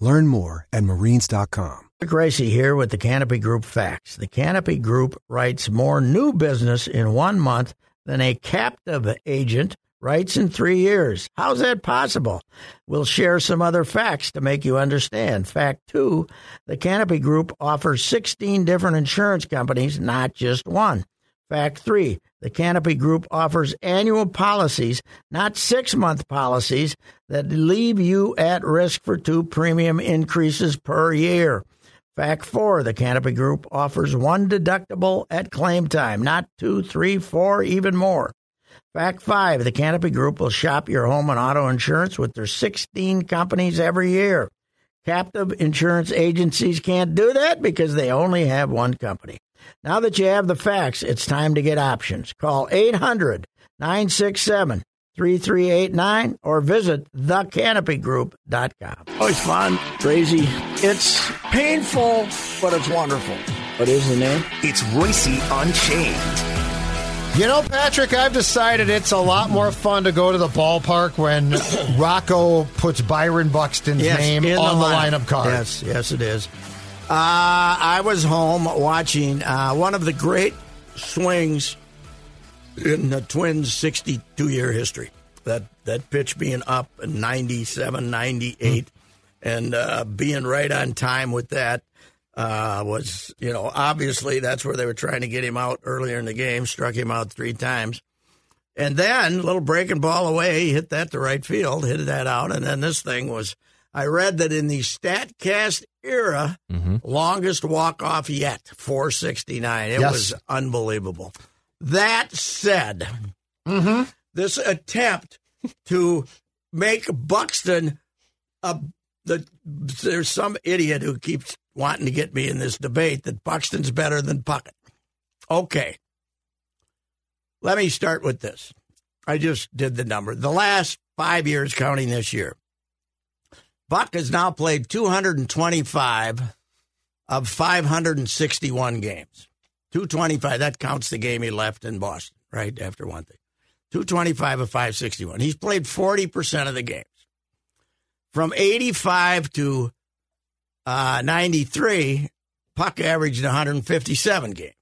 Learn more at marines.com. Gracie here with the Canopy Group facts. The Canopy Group writes more new business in one month than a captive agent writes in three years. How's that possible? We'll share some other facts to make you understand. Fact two the Canopy Group offers 16 different insurance companies, not just one. Fact three the Canopy Group offers annual policies, not six month policies, that leave you at risk for two premium increases per year. Fact four the Canopy Group offers one deductible at claim time, not two, three, four, even more. Fact five the Canopy Group will shop your home and auto insurance with their 16 companies every year. Captive insurance agencies can't do that because they only have one company. Now that you have the facts, it's time to get options. Call 800 967 3389 or visit thecanopygroup.com. Oh, it's fun, crazy. It's painful, but it's wonderful. What is the name? It's Reusse Unchained. You know, Patrick, I've decided it's a lot more fun to go to the ballpark when Rocco puts Byron Buxton's Yes, name on the, line- lineup card. Yes, yes, it is. Uh, I was home watching uh, one of the great swings in the Twins' 62 year history. That that pitch being up in 97, 98, and uh, being right on time with that uh, was, you know, obviously that's where they were trying to get him out earlier in the game, struck him out three times. And then, little breaking ball away, he hit that to right field, hit that out. And then this thing was, I read that in the StatCast era, mm-hmm. longest walk off yet, 469. It Yes. was unbelievable. That said, mm-hmm. this attempt to make Buxton a the there's some idiot who keeps wanting to get me in this debate that Buxton's better than Puckett. Okay. Let me start with this. I just did the number. The last five years, counting this year, Buck has now played 225 of 561 games. 225, that counts the game he left in Boston, right? After one thing. 225 of 561. He's played 40% of the games. From 85 to uh, 93, Puck averaged 157 games.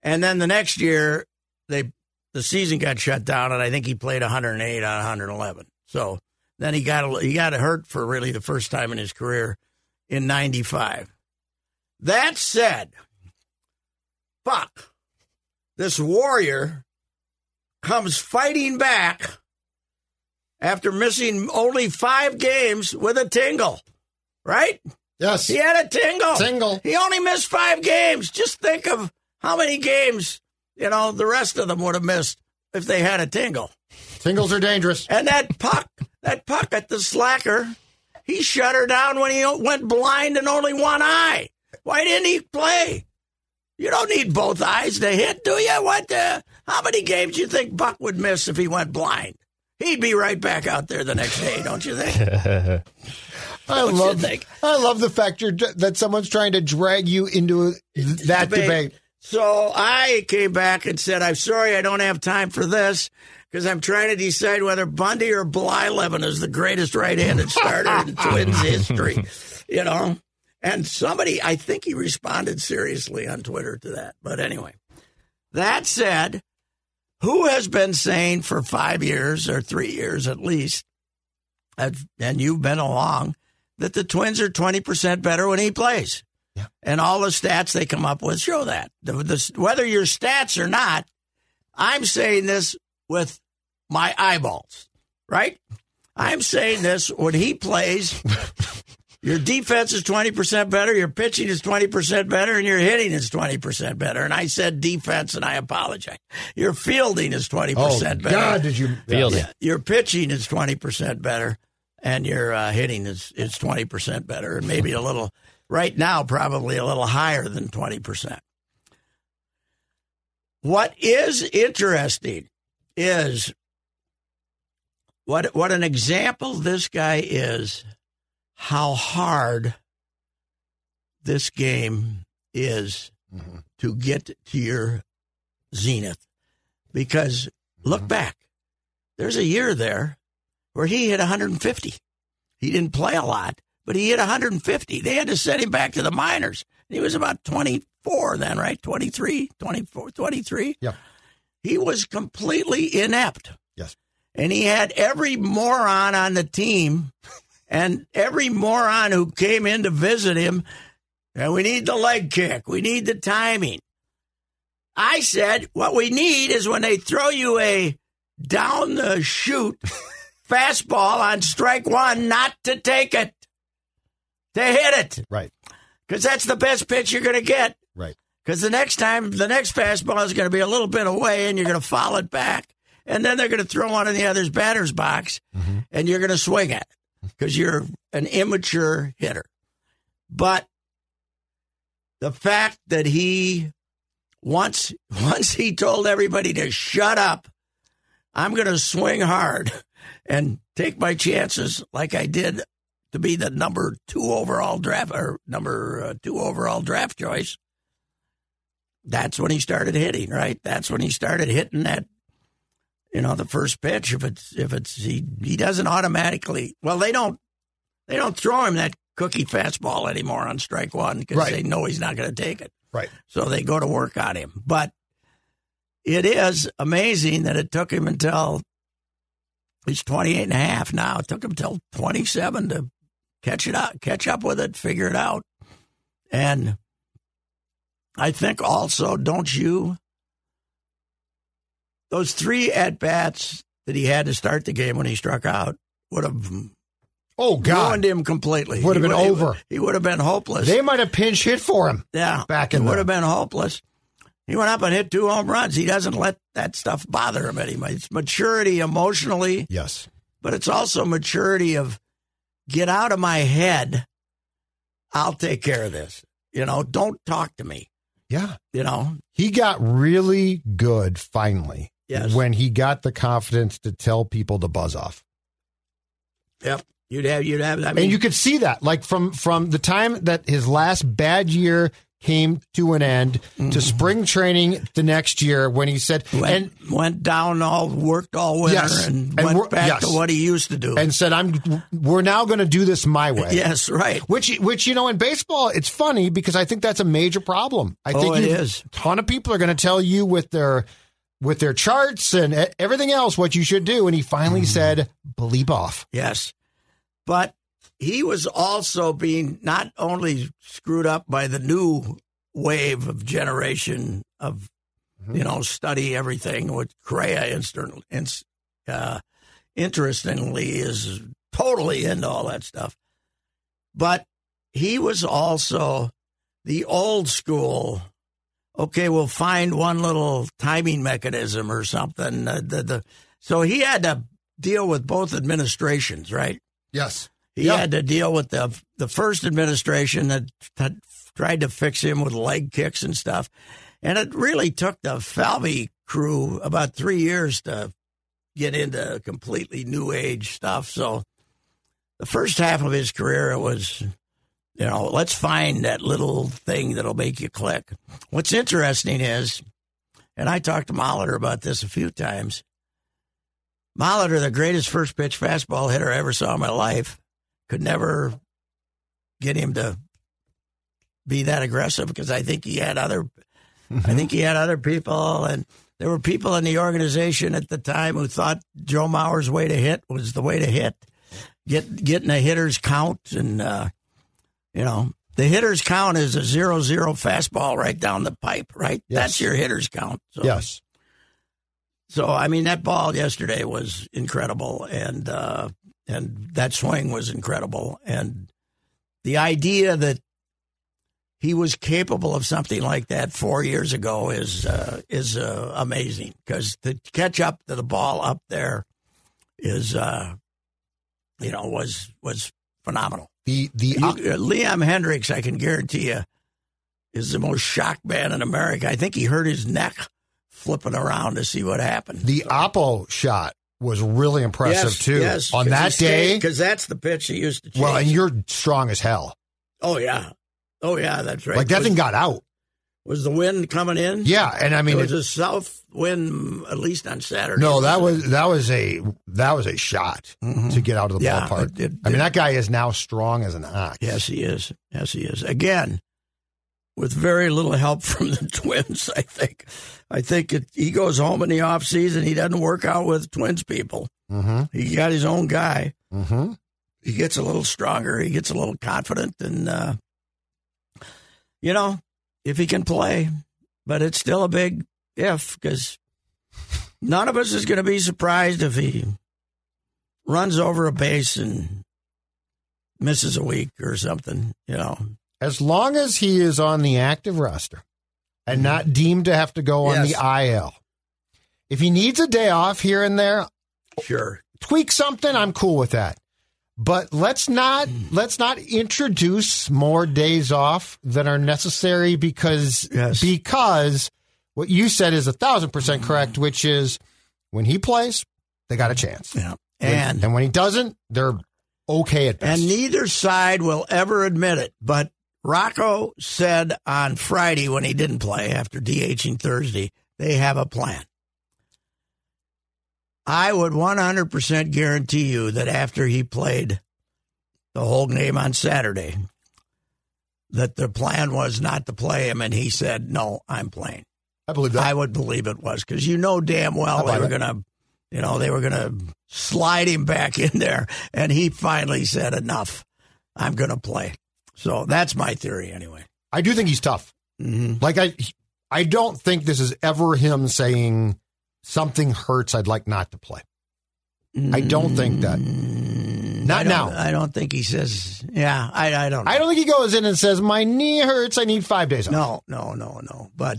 And then the next year, they the season got shut down, and I think he played 108 out of 111. So then he got a, he got hurt for really the first time in his career in 95. That said, Buck, this warrior comes fighting back after missing only five games with a tingle, right? Yes. He had a tingle. Tingle. He only missed five games. Just think of how many games, you know, the rest of them would have missed if they had a tingle. Tingles are dangerous. And that puck, that puck at the slacker, he shut her down when he went blind and only one eye. Why didn't he play? You don't need both eyes to hit, do you? What? The, how many games do you think Buck would miss if he went blind? He'd be right back out there the next day, don't you think? I Don't you love think? I love the fact you're, that someone's trying to drag you into that debate. So I came back and said, I'm sorry I don't have time for this because I'm trying to decide whether Bundy or Blyleven is the greatest right handed starter in Twins history. You know? And somebody, I think he responded seriously on Twitter to that. But anyway, that said, who has been saying for five years or three years at least, and you've been along, that the Twins are 20% better when he plays? And all the stats they come up with show that. The, the, whether your stats or not, I'm saying this with my eyeballs, right? I'm saying this when he plays. Your defense is 20% better, your pitching is 20% better, and your hitting is 20% better. And I said defense, and I apologize. Your fielding is 20% Oh, better. God, did you Fielding. Yeah, your pitching is 20% better, and your uh, hitting is, is 20% better, and maybe a little, right now, probably a little higher than 20%. What is interesting is what what an example this guy is how hard this game is mm-hmm. to get to your zenith. Because look mm-hmm. back. There's a year there where he hit 150 he didn't play a lot but he hit 150 they had to send him back to the minors. He was about 24 then right? 23 24 23 Yeah. he was completely inept. And he had every moron on the team and every moron who came in to visit him. And we need the leg kick. We need the timing. I said what we need is when they throw you a down the chute fastball on strike one not to take it. To hit it. Right. because that's the best pitch you're going to get. Right. because the next time, the next fastball is going to be a little bit away, and you're going to foul it back, and then they're going to throw one in the other's batter's box, and you're going to swing at it because you're an immature hitter. But the fact that he once once he told everybody to shut up, I'm going to swing hard and take my chances like I did to be the number two overall draft or number uh, two overall draft choice that's when he started hitting, right? That's when he started hitting that, you know, the first pitch. If it's if it's he he doesn't automatically. Well, they don't they don't throw him that cookie fastball anymore on strike one because Right. they know he's not going to take it. Right. So they go to work on him. But it is amazing that it took him until he's 28 and a half now. It took him until 27 to catch it up, catch up with it, figure it out. And I think also, don't you? Those three at bats that he had to start the game when he struck out would have Oh God. ruined him completely. Would have been he over. He would have been hopeless. They might have pinch hit for him. yeah, back he in would the- have been hopeless. He went up and hit two home runs. He doesn't let that stuff bother him anymore. It's maturity emotionally, Yes. but it's also maturity of get out of my head. I'll take care of this. You know, don't talk to me. Yeah. You know, He got really good finally Yes. when he got the confidence to tell people to buzz off. Yep. You'd have, you'd have, I mean, and you could see that like from from the time that his last bad year came to an end to mm-hmm. spring training the next year when he said went, and went down all, worked all winter Yes. and, And went back to what he used to do. and said I'm we're now going to do this my way. yes, right. Which, which you know, in baseball, it's funny because I think that's a major problem. I Oh, think it is. A ton of people are going to tell you with their with their charts and everything else what you should do, and he finally Mm-hmm. said, "Bleep off." Yes. But he was also being not only screwed up by the new wave of generation of, you know, study everything, which Correa, uh, interestingly, is totally into all that stuff. But he was also the old school. Okay, we'll find one little timing mechanism or something. Uh, the, the, so he had to deal with both administrations, right? Yes. He Yeah. had to deal with the the first administration that, that tried to fix him with leg kicks and stuff, and it really took the Falvey crew about three years to get into completely new age stuff. So the first half of his career, it was, you know, let's find that little thing that'll make you click. What's interesting is, and I talked to Molitor about this a few times. Molitor, the greatest first pitch fastball hitter I ever saw in my life, could never get him to be that aggressive because I think he had other, I think he had other people, and there were people in the organization at the time who thought Joe Mauer's way to hit was the way to hit, get getting a hitter's count, and uh, you know, the hitter's count is a zero zero fastball right down the pipe, right? Yes. That's your hitter's count. So, Yes. So I mean, that ball yesterday was incredible, and uh, and that swing was incredible, and the idea that he was capable of something like that four years ago is uh, is uh, amazing because to catch up to the ball up there is uh, you know was was phenomenal. The the You, uh, Liam Hendriks, I can guarantee you, is the most shocked man in America. I think he hurt his neck flipping around to see what happened. the Oppo shot was really impressive too. On that day, because that's the pitch he used to. Chase. well, and you're strong as hell. oh yeah, oh yeah, that's right. Like that thing got out. Was the wind coming in? Yeah, and I mean, it was it- a south wind at least on Saturday. no, that was that was a that was a shot to get out of the Mm-hmm. Yeah, ballpark. it- it- I mean, that guy is now strong as an ox. Yes, he is. Yes, he is. Again, with very little help from the Twins, I think. I think it, he goes home in the off season. He doesn't work out with Twins people. Mm-hmm. He got his own guy. Mm-hmm. He gets a little stronger. He gets a little confident, and uh, you know, if he can play, but it's still a big if because none of us is going to be surprised if he runs over a base and misses a week or something. You know, As long as he is on the active roster and mm-hmm. not deemed to have to go on Yes. the IL. If he needs a day off here and there, sure. tweak something, I'm cool with that. But let's not let's not introduce more days off than are necessary because Yes. because what you said is a thousand percent correct, which is when he plays, they got a chance. Yeah. When- And and when he doesn't, they're okay at best. and neither side will ever admit it. But Rocco said on Friday when he didn't play after DHing Thursday, they have a plan. I would 100% guarantee you that after he played the whole game on Saturday, that the plan was not to play him, and he said, "No, I'm playing." I believe that. I would believe it was because you know damn well they were going to, you know, they were going to slide him back in there, and he finally said, "Enough, I'm going to play." So that's my theory, anyway. I do think he's tough. Mm-hmm. Like I, I don't think this is ever him saying something hurts. I'd like not to play. I don't think that. Not I don't- now. I don't think he says. Yeah, I, I don't. Know. I don't think he goes in and says my knee hurts. I need five days off. No, no, no, no. But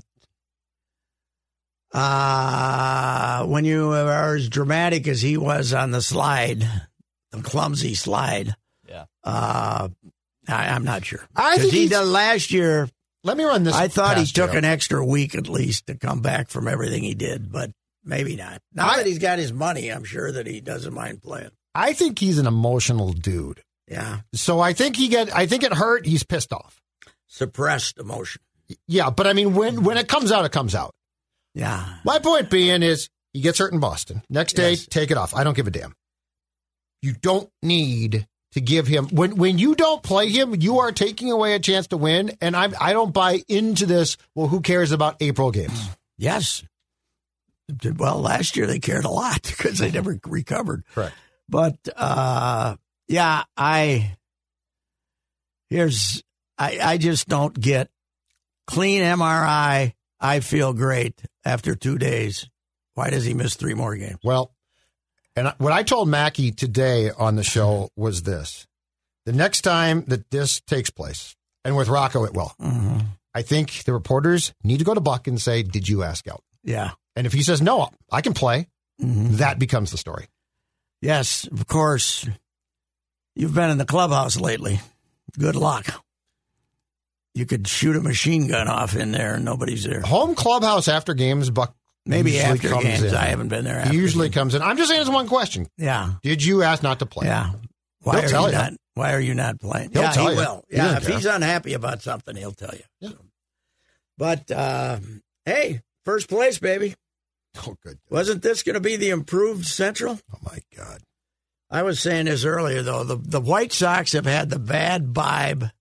uh, when you are as dramatic as he was on the slide, the clumsy slide, Yeah. uh, I, I'm not sure. I think he he's- did last year. Let me run this. I thought he took you. an extra week at least to come back from everything he did, but maybe not. Now I- that he's got his money, I'm sure that he doesn't mind playing. I think he's an emotional dude. Yeah, So I think he get. I think it hurt. He's pissed off. suppressed emotion. Yeah, but I mean, when when it comes out, it comes out. Yeah, My point being is he gets hurt in Boston. Next day, Yes. take it off. I don't give a damn. You don't need to give him when when you don't play him, you are taking away a chance to win. And I I don't buy into this. Well, who cares about April games? yes. Well, last year they cared a lot because they never recovered. Correct. But uh, yeah, I here's I I just don't get clean MRI. I feel great after two days. Why does he miss three more games? Well, and what I told Mackey today on the show was this: the next time that this takes place, and with Rocco, it will. Mm-hmm. I think the reporters need to go to Buck and say, "Did you ask out?" Yeah. And if he says no, I can play. Mhm. That becomes the story. Yes, of course. You've been in the clubhouse lately. Good luck. You could shoot a machine gun off in there and nobody's there. Home clubhouse after games, Buck Maybe after games. in. I haven't been there. After He usually games. comes in. I'm just saying it's one question. Yeah. Did you ask not to play? Yeah. Why He'll are tell you you. not? Why are you not playing? He'll yeah, tell he you. will. Yeah, doesn't if care. he's unhappy about something, he'll tell you. Yeah. But uh, hey, first place, baby. Oh, good. Wasn't this going to be the improved Central? Oh my God. I was saying this earlier, though. The the White Sox have had the bad vibe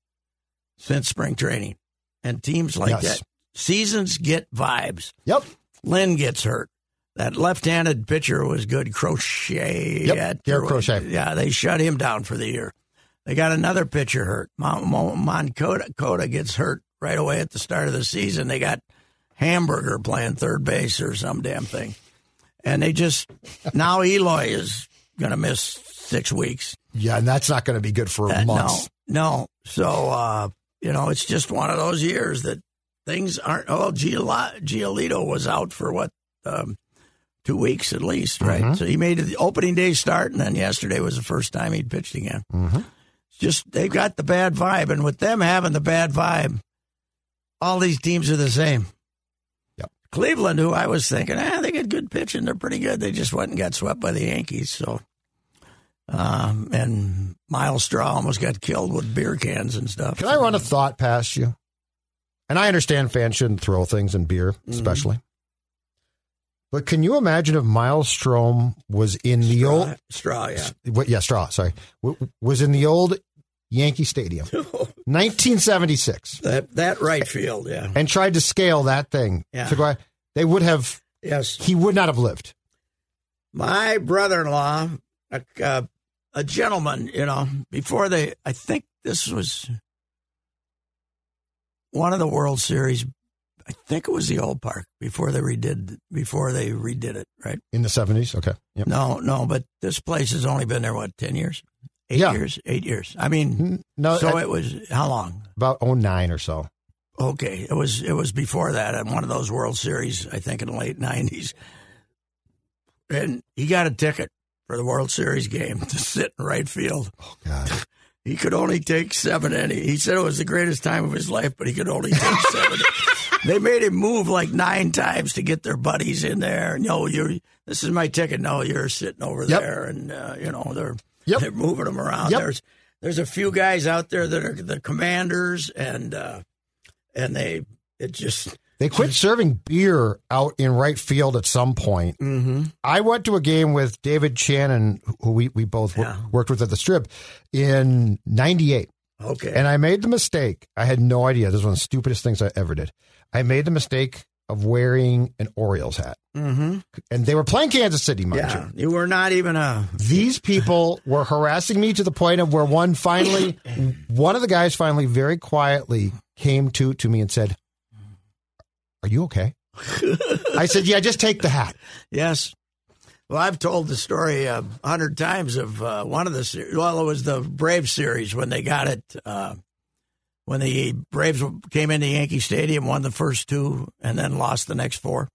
since spring training, and teams like Yes. that seasons get vibes. Yep. Lynn gets hurt. That left-handed pitcher was good, Crochet. Yep, Garrett Crochet. Yeah, they shut him down for the year. They got another pitcher hurt. Mon- Mon- gets hurt right away at the start of the season. They got Hamburger playing third base or some damn thing. And they just now Eloy is going to miss six weeks. Yeah, and that's not going to be good for Uh, months. No, no. So uh, you know, it's just one of those years that things aren't. Oh, Giol- Giolito was out for what um, two weeks at least, right? Mm-hmm. So he made the opening day start, and then yesterday was the first time he'd pitched again. Mm-hmm. Just they've got the bad vibe, and with them having the bad vibe, all these teams are the same. Cleveland, who I was thinking, ah, they get good pitching, they're pretty good. They just went and got swept by the Yankees, so. Um, and Myles Straw almost got killed with beer cans and stuff. Can I run a thought past you? And I understand fans shouldn't throw things in beer, Mm-hmm. especially. But can you imagine if Myles Strom was in the straw, old, straw, yeah. what, yeah, straw, sorry, w- was in the old Yankee Stadium, 1976, that that right field, yeah. and tried to scale that thing Yeah. to go, they would have, Yes, he would not have lived. my brother-in-law, a, uh, a gentleman, you know, before they, I think this was one of the World Series. I think it was the old park before they redid before they redid it, right? In the 70s? Okay. Yep. No, no, but this place has only been there what ten years, eight Yeah. years, eight years. I mean, No, so at- it was how long? about 09 or so. Okay, it was it was before that in one of those World Series, I think in the late nineties. And he got a ticket for the World Series game to sit in right field. Oh, God. He could only take seven innings. He said it was the greatest time of his life, but he could only take seven. they made him move like nine times to get their buddies in there. No, you're this is my ticket. No, you're sitting over Yep. there, and uh, you know they're Yep. they're moving them around. Yep. There's there's a few guys out there that are the commanders, and uh, and they it just They quit serving beer out in right field at some point. mm-hmm. I went to a game with David Shannon, who we, we both Yeah. worked with at the Strib in 98. okay. And I made the mistake. I had no idea. This was one of the stupidest things I ever did. I made the mistake of wearing an Orioles hat. mm-hmm. And they were playing Kansas City, mind Yeah, you. you were not even a These people were harassing me to the point of where one finally, one of the guys finally very quietly came to, to me and said, Are you okay? I said, Yeah, just take the hat. Yes. Well, I've told the story a hundred times of uh, one of the series. Well, it was the Brave series when they got it. Uh, when the Braves came into Yankee Stadium, won the first two, and then lost the next four.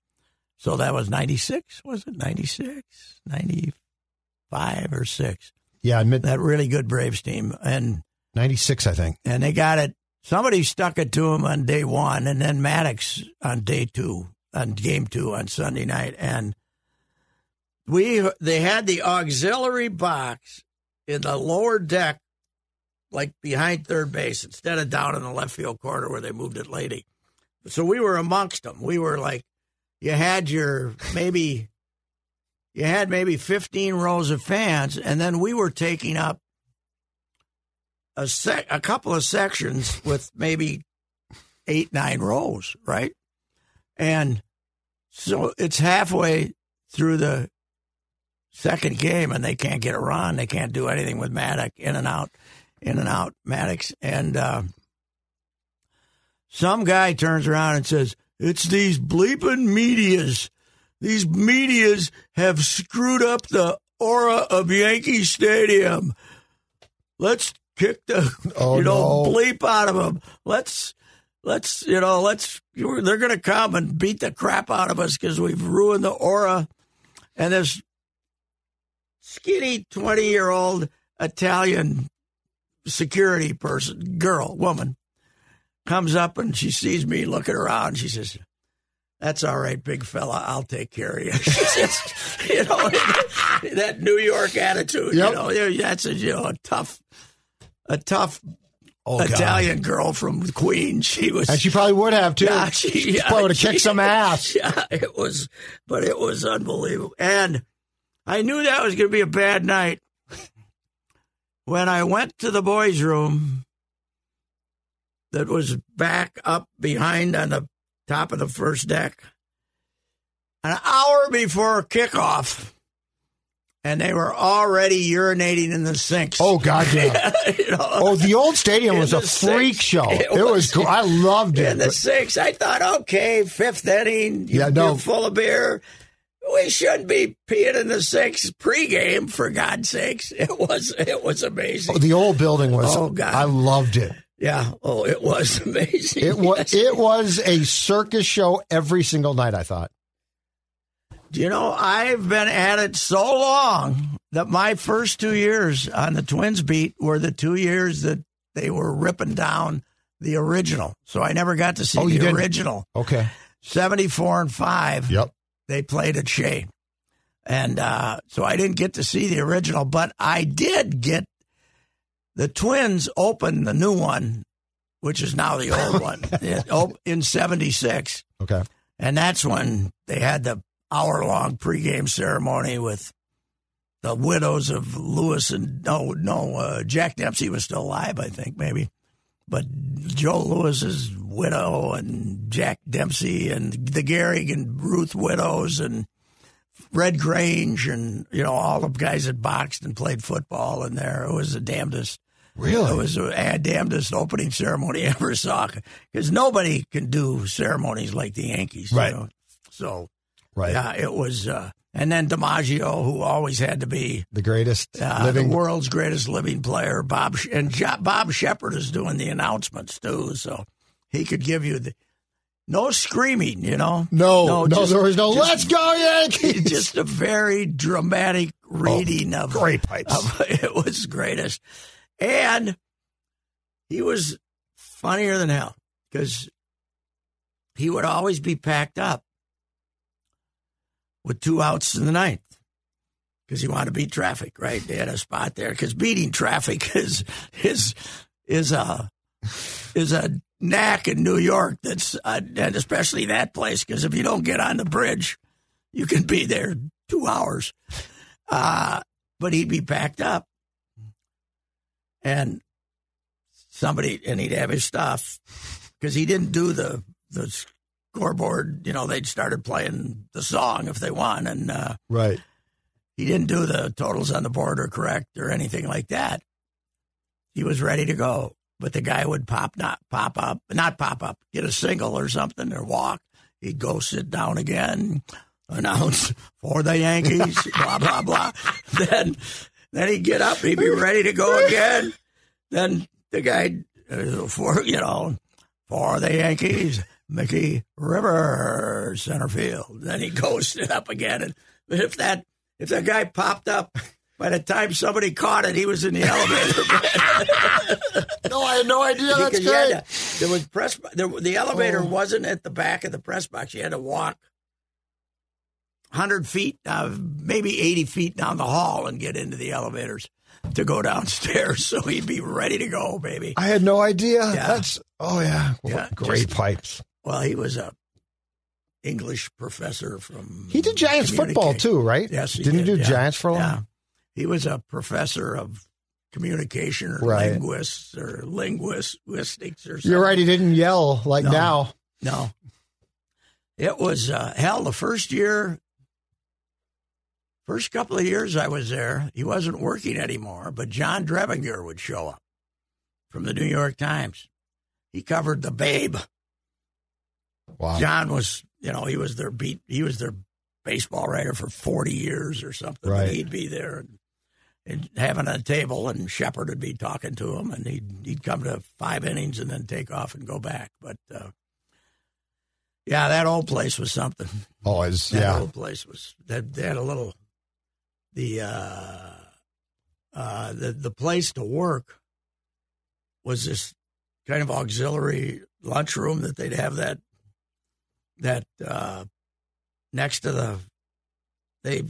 So that was 96, was it? 96, 95 or 6. Yeah, mid That really good Braves team. And 96, I think. and they got it. Somebody stuck it to him on day one, and then Maddux on day two, on game two on Sunday night, and we they had the auxiliary box in the lower deck, like behind third base, instead of down in the left field corner where they moved it lady. So we were amongst them. We were like, you had your maybe, you had maybe fifteen rows of fans, and then we were taking up a sec, a couple of sections with maybe eight, nine rows, right? And so it's halfway through the second game, and they can't get a run. They can't do anything with Maddux in and out, in and out, Maddux. And uh, some guy turns around and says, "It's these bleeping medias. These medias have screwed up the aura of Yankee Stadium. Let's kick the Oh, you know no. bleep out of them. Let's let's you know let's they're going to come and beat the crap out of us because we've ruined the aura." And this skinny twenty year old Italian security person, girl, woman, comes up and she sees me looking around. She says, "That's all right, big fella. I'll take care of you." She "You know that New York attitude. Yep. You know that's a you know a tough, a tough Oh, God. Italian girl from Queens. She was. And she probably would have, too. Yeah, she, yeah, probably would have she- kicked some ass. Yeah, it was, but it was unbelievable. And I knew that was going to be a bad night. When I went to the boys' room that was back up behind on the top of the first deck, an hour before kickoff, and they were already urinating in the sinks. Oh God, yeah. You know? Oh, the old stadium was a freak sinks. show. It, It was. was- I loved it. in the six. I thought, okay, fifth inning, you, Yeah, no. you're full of beer. We shouldn't be peeing in the six pregame, for God's sakes. It was it was amazing. Oh, the old building was. Oh, God. I loved it. yeah, oh, it was amazing. It was. Yes. It was a circus show every single night. I thought. Do you know, I've been at it so long that my first two years on the Twins beat were the two years that they were ripping down the original. So I never got to see Oh, the didn't? original. Okay. 74 and 5. Yep. They played at Shea. And uh, so I didn't get to see the original, but I did get the Twins open the new one, which is now the old one, in 76. Okay. And that's when they had the hour long pregame ceremony with the widows of Louis and no, no, uh, Jack Dempsey was still alive, I think, maybe. But Joe Louis's widow and Jack Dempsey and the Gehrig and Ruth widows and Red Grange and, you know, all the guys that boxed and played football in there. It was the damnedest. Really? It was the damnedest opening ceremony I ever saw because nobody can do ceremonies like the Yankees. you Right. know. So, Right. yeah, it was. Uh, and then DiMaggio, who always had to be The greatest uh, living. the world's greatest living player, Bob, and Bob Sheppard is doing the announcements too, so he could give you the no screaming, you know. no, no, just- there was no. just- Let's go Yankees. Just a very dramatic reading of Oh, great pipes. of- it was greatest, and he was funnier than hell because he would always be packed up with two outs in the ninth because he wanted to beat traffic. Right, they had a spot there because beating traffic is is is a is a knack in New York. That's uh, and especially that place because if you don't get on the bridge, you can be there two hours. Uh, but he'd be packed up, and somebody and he'd have his stuff because he didn't do the the scoreboard. You know, they'd started playing the song if they won, and uh, right. he didn't do the totals on the board or correct or anything like that. He was ready to go, but the guy would pop not pop up, not pop up, get a single or something or walk. He'd go sit down again, announce for the Yankees, blah blah blah. Then then he'd get up, he'd be ready to go again. Then the guy uh, for you know for the Yankees, Mickey Rivers, center field. Then he goes sit up again, and if that if that guy popped up, by the time somebody caught it, he was in the elevator. No, I had no idea. That's Because you had great. to- there was press. There, the elevator Oh. wasn't at the back of the press box. You had to walk hundred feet, uh, maybe eighty feet down the hall and get into the elevators to go downstairs. So he'd be ready to go, baby. I had no idea. Yeah. That's oh yeah, Yeah, great just- pipes. Well, he was a English professor from. He did Giants football too, right? Yes, he didn't did, he do yeah. Giants for a long? Yeah, he was a professor of communication or Right. linguists or linguistics or something. You're right. He didn't yell like No. now. No. It was uh, hell. The first year, first couple of years I was there, he wasn't working anymore. But John Drebinger would show up from the New York Times. He covered the Babe. Wow. John was, you know, he was their beat. He was their baseball writer for forty years or something. Right. He'd be there and, and having a table, and Sheppard would be talking to him, and he'd he'd come to five innings and then take off and go back. But uh, yeah, that old place was something. Oh, it's That yeah. old place was that they had a little the uh, uh, the the place to work was this kind of auxiliary lunchroom that they'd have that that uh, next to the they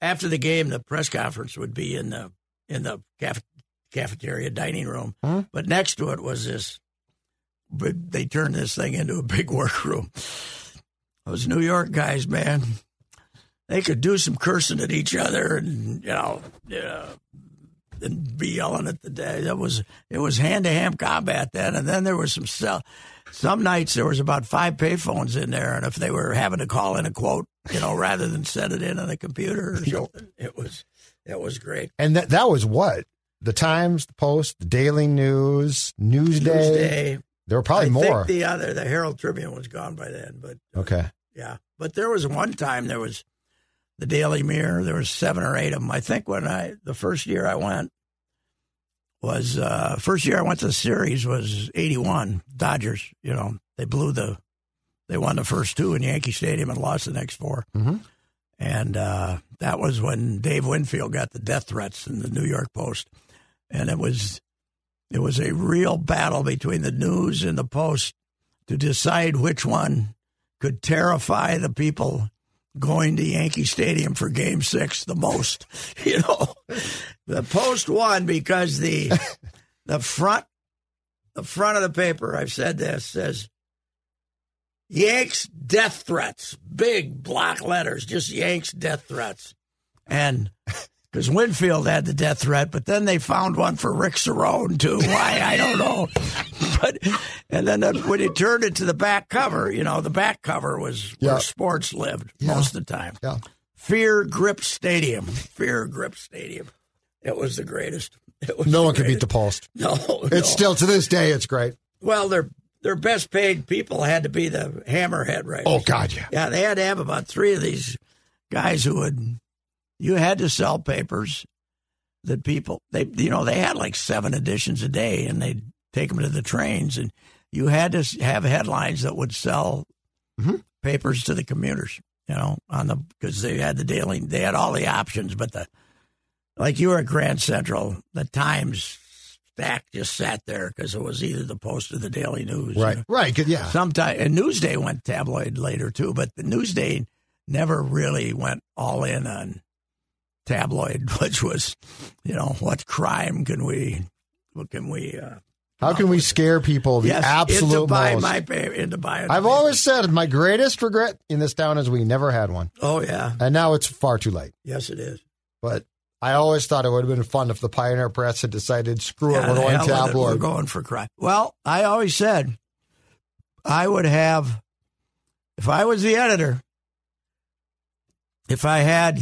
after the game the press conference would be in the in the caf- cafeteria dining room. Huh? but next to it was this but they turned this thing into a big workroom. Those New York guys man they could do some cursing at each other and you know yeah and be yelling at the day. That was it was hand to hand combat then, and then there was some. Some nights there was about five payphones in there, and if they were having to call in a quote you know, rather than send it in on the computer or something. It was it was great. And that that was what the Times, the Post, the Daily News, Newsday. Tuesday, There were probably I more. Think the other, the Herald Tribune, was gone by then, but uh, okay. yeah. But there was one time there was the Daily Mirror. There was seven or eight of them. I think when I the first year I went was uh first year I went to the series was eighty one Dodgers. You know they blew the they won the first two in Yankee Stadium and lost the next 4 Mhm. And uh, that was when Dave Winfield got the death threats in the New York Post, and it was it was a real battle between the News and the Post to decide which one could terrify the people going to Yankee Stadium for Game Six the most. You know, the Post won because the the front the front of the paper. I've said this says Yanks death threats, big block letters, just Yanks death threats, and. Because Winfield had the death threat, but then they found one for Rick Cerone too. Why I don't know. But and then when he turned it to the back cover, you know, the back cover was Yeah. where sports lived Yeah. most of the time. Yeah. Fear Grip Stadium. Fear Grip Stadium. It was the greatest. It was No the one could beat the. Post. No, It's no. still to this day. It's great. well. Their their best paid people had to be the hammerhead writers. Oh God, yeah. Yeah, they had to have about three of these guys who would. You had to sell papers that people they you know they had like seven editions a day, and they'd take them to the trains, and you had to have headlines that would sell Mhm. papers to the commuters. You know, on the because they had the daily, they had all the options, but the like you were at Grand Central, the Times stack just sat there because it was either the Post or the Daily News. you Right. know. Right. Yeah. sometimes and Newsday went tabloid later too, but the Newsday never really went all in on tabloid, which was, you know, what crime can we, what can we? Uh, How can we scare people the yes, absolute buy most? my into buying. I've always said my greatest regret in this town is we never had one. Oh yeah, and now it's far too late. yes it is. But I always thought it would have been fun if the Pioneer Press had decided, screw Yeah, it, we're going with We're going for crime. Well, I always said I would have, if I was the editor, if I had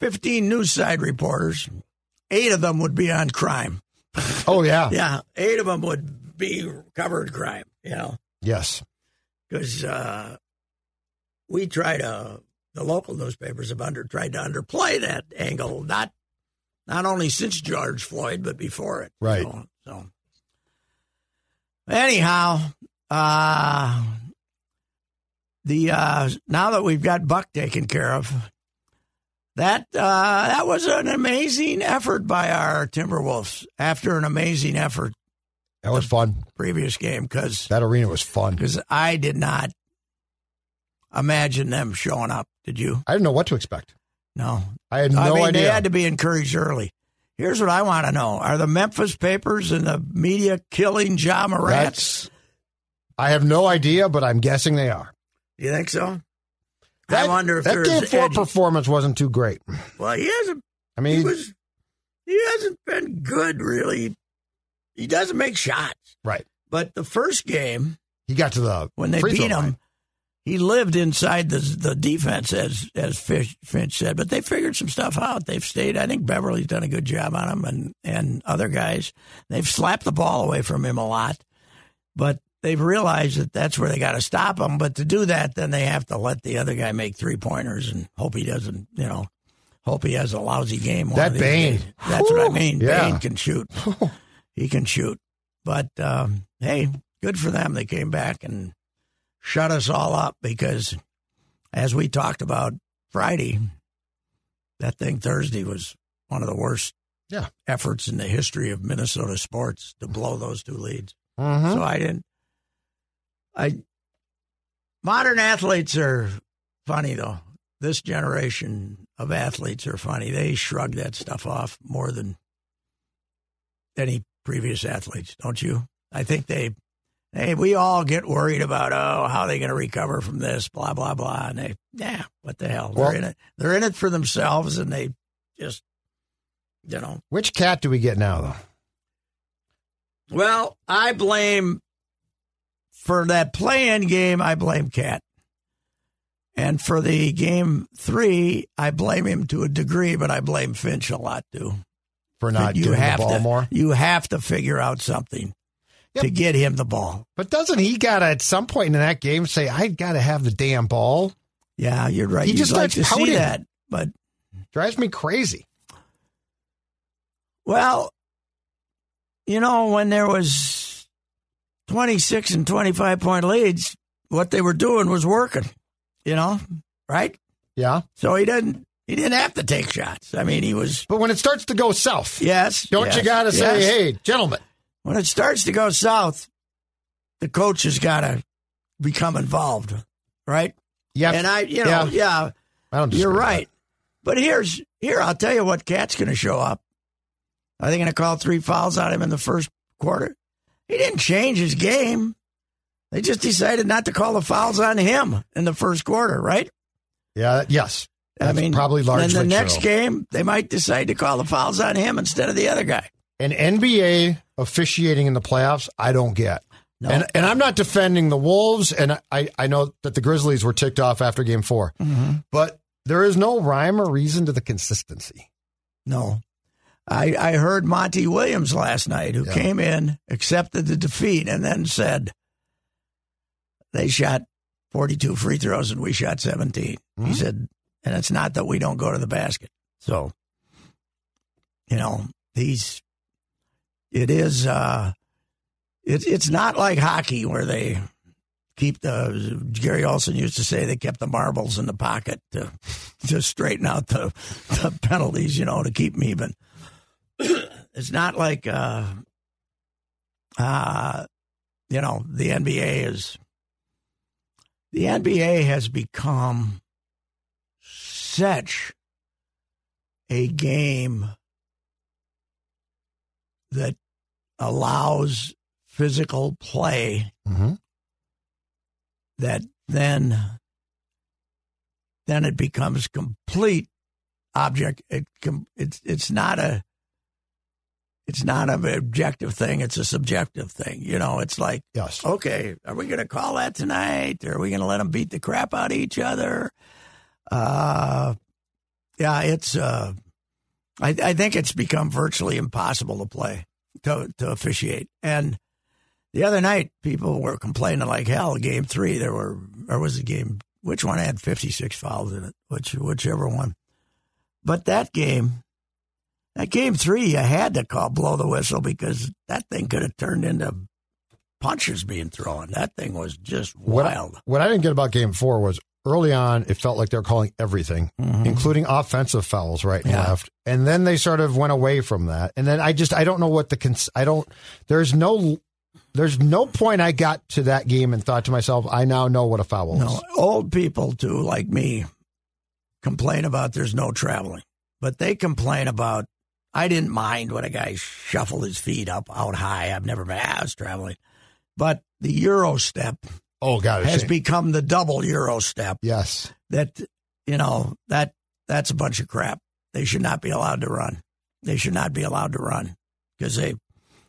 15 news side reporters, eight of them would be on crime. Oh yeah. Yeah, eight of them would be covered crime, you know, Yes. because uh, we try to, the local newspapers have under tried to underplay that angle, not not only since George Floyd, but before it. Right. know, so, anyhow, uh, the uh, now that we've got Buck taken care of, that uh, that was an amazing effort by our Timberwolves. After an amazing effort That was fun. previous game, because That arena was fun. because I did not imagine them showing up. Did you? I didn't know what to expect. No. I had no I mean, idea. they had to be encouraged early. Here's what I want to know: Are the Memphis papers and the media killing Ja Morant? I have no idea, but I'm guessing they are. You think so? That, I wonder if that game four edgy- performance wasn't too great. Well, he hasn't. I mean, He was. He hasn't been good, really. He doesn't make shots. right. But the first game, He got to the when they beat him, line. he lived inside the the defense, as as Fish, Finch said. But they figured some stuff out. They've stayed. I think Beverley's done a good job on him, and and other guys. They've slapped the ball away from him a lot, but they've realized that that's where they got to stop him. But to do that, then they have to let the other guy make three pointers and hope he doesn't. You know, hope he has a lousy game. That Bane. days. That's what I mean. Yeah. Bane can shoot. he can shoot. But um, hey, good for them. They came back and shut us all up because, as we talked about Friday, that thing Thursday was one of the worst Yeah. efforts in the history of Minnesota sports to blow those two leads. Mhm. So I didn't. I modern athletes are funny though. This generation of athletes are funny. They shrug that stuff off more than any previous athletes, don't you? I think they. Hey, we all get worried about oh, how are they going to recover from this, blah blah blah, and they, yeah, what the hell? Well- they're in it. They're in it for themselves, and they just, you know, Which KAT do we get now, though? Well, I blame for that play-in game. I blame KAT And for the game three, I blame him to a degree, but I blame Finch a lot too. for not you giving the have ball to, more. You have to figure out something Yep. to get him the ball. But doesn't he got to at some point in that game say, "I got to have the damn ball"? Yeah, you're right. He You'd just like starts to see that, but Drives me crazy. well, you know, when there was 26 and 25 point leads, what they were doing was working. You know, right? Yeah, So he didn't. He didn't have to take shots. I mean, he was but when it starts to go south, yes. don't yes, you got to say, yes. "Hey, gentlemen"? when it starts to go south, the coach has got to become involved, right? Yeah, And I, you know, yeah. yeah, I don't. you're right. But here's here, I'll tell you what KAT's going to show up. Are they going to call three fouls on him in the first quarter? He didn't change his game. They just decided not to call the fouls on him in the first quarter, right? Yeah, yes. That's I mean, probably largely Then the next true. game, they might decide to call the fouls on him instead of the other guy. And NBA officiating in the playoffs, I don't get. No. And and I'm not defending the Wolves, and I, I know that the Grizzlies were ticked off after Game 4 Mm-hmm. but there is no rhyme or reason to the consistency. No. I, I heard Monty Williams last night, who Yeah. came in, accepted the defeat, and then said they shot 42 free throws and we shot 17. Hmm? He said, and it's not that we don't go to the basket. So, you know, he's, it is, uh, it, it's not like hockey where they keep the, Gary Olson used to say they kept the marbles in the pocket to, to straighten out the, the penalties, you know, to keep them even. it's not like, uh, uh, you know, the NBA is, the NBA has become such a game that allows physical play Mm-hmm. that then then it becomes complete object it it's it's not a it's not an objective thing it's a subjective thing you know it's like Yes. okay are we going to call that tonight or are we going to let them beat the crap out of each other uh yeah it's uh i i think it's become virtually impossible to play to to officiate and the other night, people were complaining like hell. Game three, there were, or was it game? Which one had fifty six fouls in it? Which whichever one. But that game, that game three, you had to call blow the whistle because that thing could have turned into punches being thrown. That thing was just What I, wild. what I didn't get about Game Four was early on, it felt like they were calling everything, including offensive fouls right and Mm-hmm. Yeah. left, and then they sort of went away from that. And then I just I don't know what the cons- I don't. There's no. There's no point I got to that game and thought to myself, I now know what a foul is. No, old people too, like me, complain about there's no traveling, but they complain about. I didn't mind when a guy shuffled his feet up out high. I've never been. Ah, I was traveling, but the Euro step Oh God, has become the double Euro step. yes. That you know that that's a bunch of crap. They should not be allowed to run. They should not be allowed to run because they.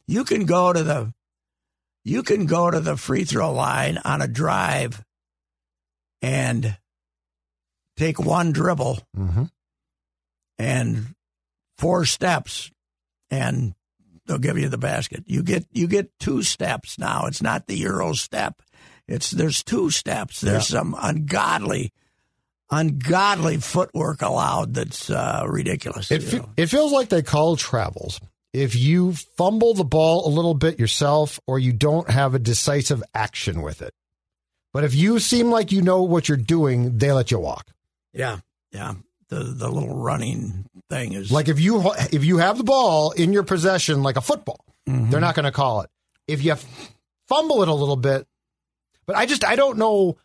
You can go to the. You can go to the free throw line on a drive. And take one dribble hmm and four steps and they'll give you the basket. You get you get two steps now. It's not the Euro step. It's there's two steps. There's some ungodly ungodly footwork allowed that's uh, ridiculous. It fe- it feels like they call travels. If you fumble the ball a little bit yourself, or you don't have a decisive action with it, but if you seem like you know what you're doing, they let you walk. yeah, yeah. The the little running thing is Like if you if you have the ball in your possession, like a football, Mm-hmm. they're not going to call it. If you fumble it a little bit, but I just I don't know.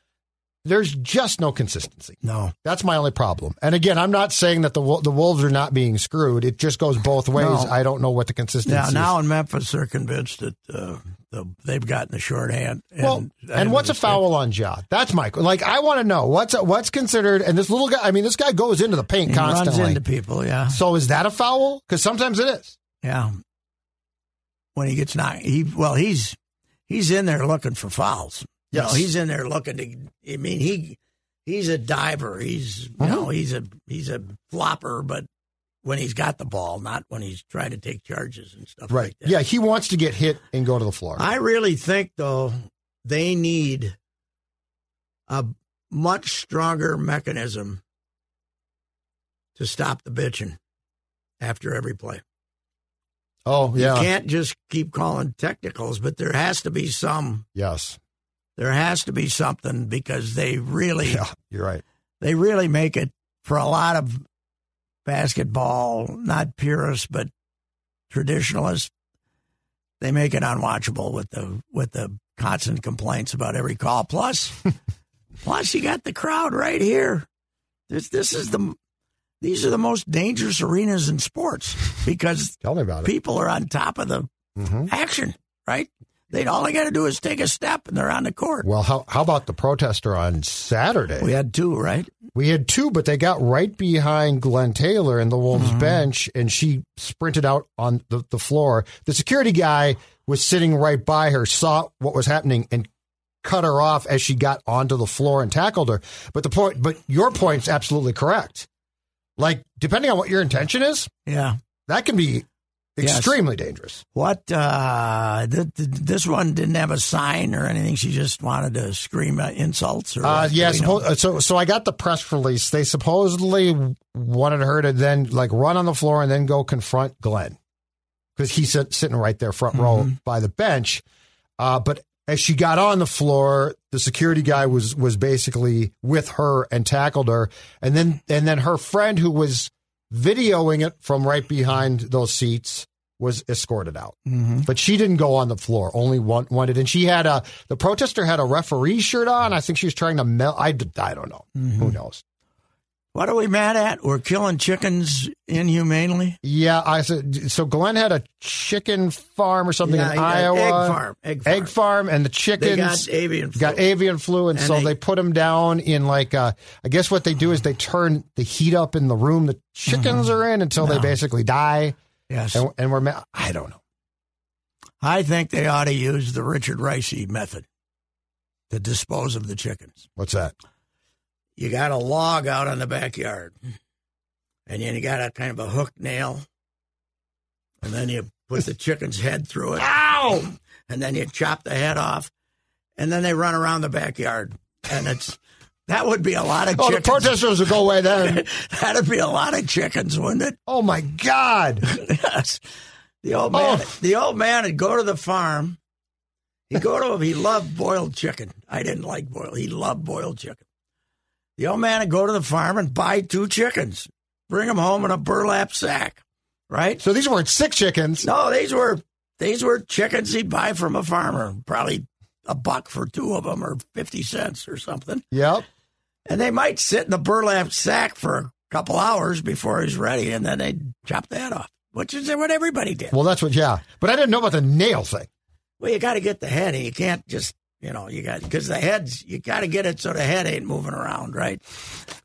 There's just no consistency. no. That's my only problem. And again, I'm not saying that the the Wolves are not being screwed. It just goes both ways. No. I don't know what the consistency Now is. now in Memphis they're convinced that uh, the, they've gotten the shorthand. And, Well, and what's a foul on Ja? That's my like. I want to know what's what's considered. And this little guy, I mean, this guy goes into the paint He runs into people. Yeah. so is that a foul? Because sometimes it is. Yeah. When he gets knocked, he well, he's he's in there looking for fouls. You know, he's in there looking to. I mean, he he's a diver. He's you Uh-huh. know he's a he's a flopper, but when he's got the ball, not when he's trying to take charges and stuff Right. like that. Yeah, he wants to get hit and go to the floor. I really think though they need a much stronger mechanism to stop the bitching after every play. oh, yeah. You can't just keep calling technicals, but there has to be some. Yes. There has to be something because they really, Yeah, you're right. they really make it for a lot of basketball, not purists but traditionalists. They make it unwatchable with the with the constant complaints about every call. Plus, plus you got the crowd right here. This this is the these are the most dangerous arenas in sports because Tell me about it. people are on top of the Mhm. action, right? They all they got to do is take a step and they're on the court. Well, how how about the protester on Saturday? We had two, right? We had two, but they got right behind Glen Taylor in the Wolves Mm-hmm. bench, and she sprinted out on the, the floor. The security guy was sitting right by her, saw what was happening, and cut her off as she got onto the floor and tackled her. But the point, but your point's absolutely correct. Like, depending on what your intention is, Yeah. that can be Yes. extremely dangerous. What? Uh, th- th- this one didn't have a sign or anything. She just wanted to scream uh, insults. Or Uh, yeah, Do we know? suppo- so so I got the press release. They supposedly wanted her to then like run on the floor and then go confront Glen because he's sit, sitting right there front row Mm-hmm. by the bench. Uh, but as she got on the floor, the security guy was was basically with her and tackled her, and then and then her friend who was videoing it from right behind those seats was escorted out. Mm-hmm. But she didn't go on the floor. Only one, wanted. And she had a, the protester had a referee shirt on. I think she was trying to melt. I, I don't know. Mm-hmm. Who knows? What are we mad at? We're killing chickens inhumanely. Yeah. I said, so Glen had a chicken farm or something Yeah, in Iowa. egg farm, egg farm. Egg farm, And the chickens They got avian flu. got avian flu. And, And so they, they- put them down in like, uh, I guess what they do is they turn the heat up in the room the chickens are in until they Mm-hmm. Basically die. Yes. And, and we're, ma- I don't know. I think they ought to use the Richard Reusse method to dispose of the chickens. What's that? You got a log out on the backyard, and then you got a kind of a hook nail, and then you put the chicken's head through it. Ow! And then you chop the head off, and then they run around the backyard, and it's that would be a lot of chickens. Oh, the protesters would go away then. That'd be a lot of chickens, wouldn't it? oh my God. yes. The old man, Oh. the old man would go to the farm. He'd go to him. he loved boiled chicken. I didn't like boiled. He loved boiled chicken. The old man would go to the farm and buy two chickens, bring them home in a burlap sack, right? So these weren't sick chickens. No, these were these were chickens he'd buy from a farmer, probably a buck for two of them or fifty cents or something. Yep. And they might sit in the burlap sack for a couple hours before he's ready, and then they'd chop head off, which is what everybody did. Well, that's what, yeah. But I didn't know about the nail thing. Well, you got to get the head. and You can't just, you know, you got because the heads. You got to get it so the head ain't moving around, right?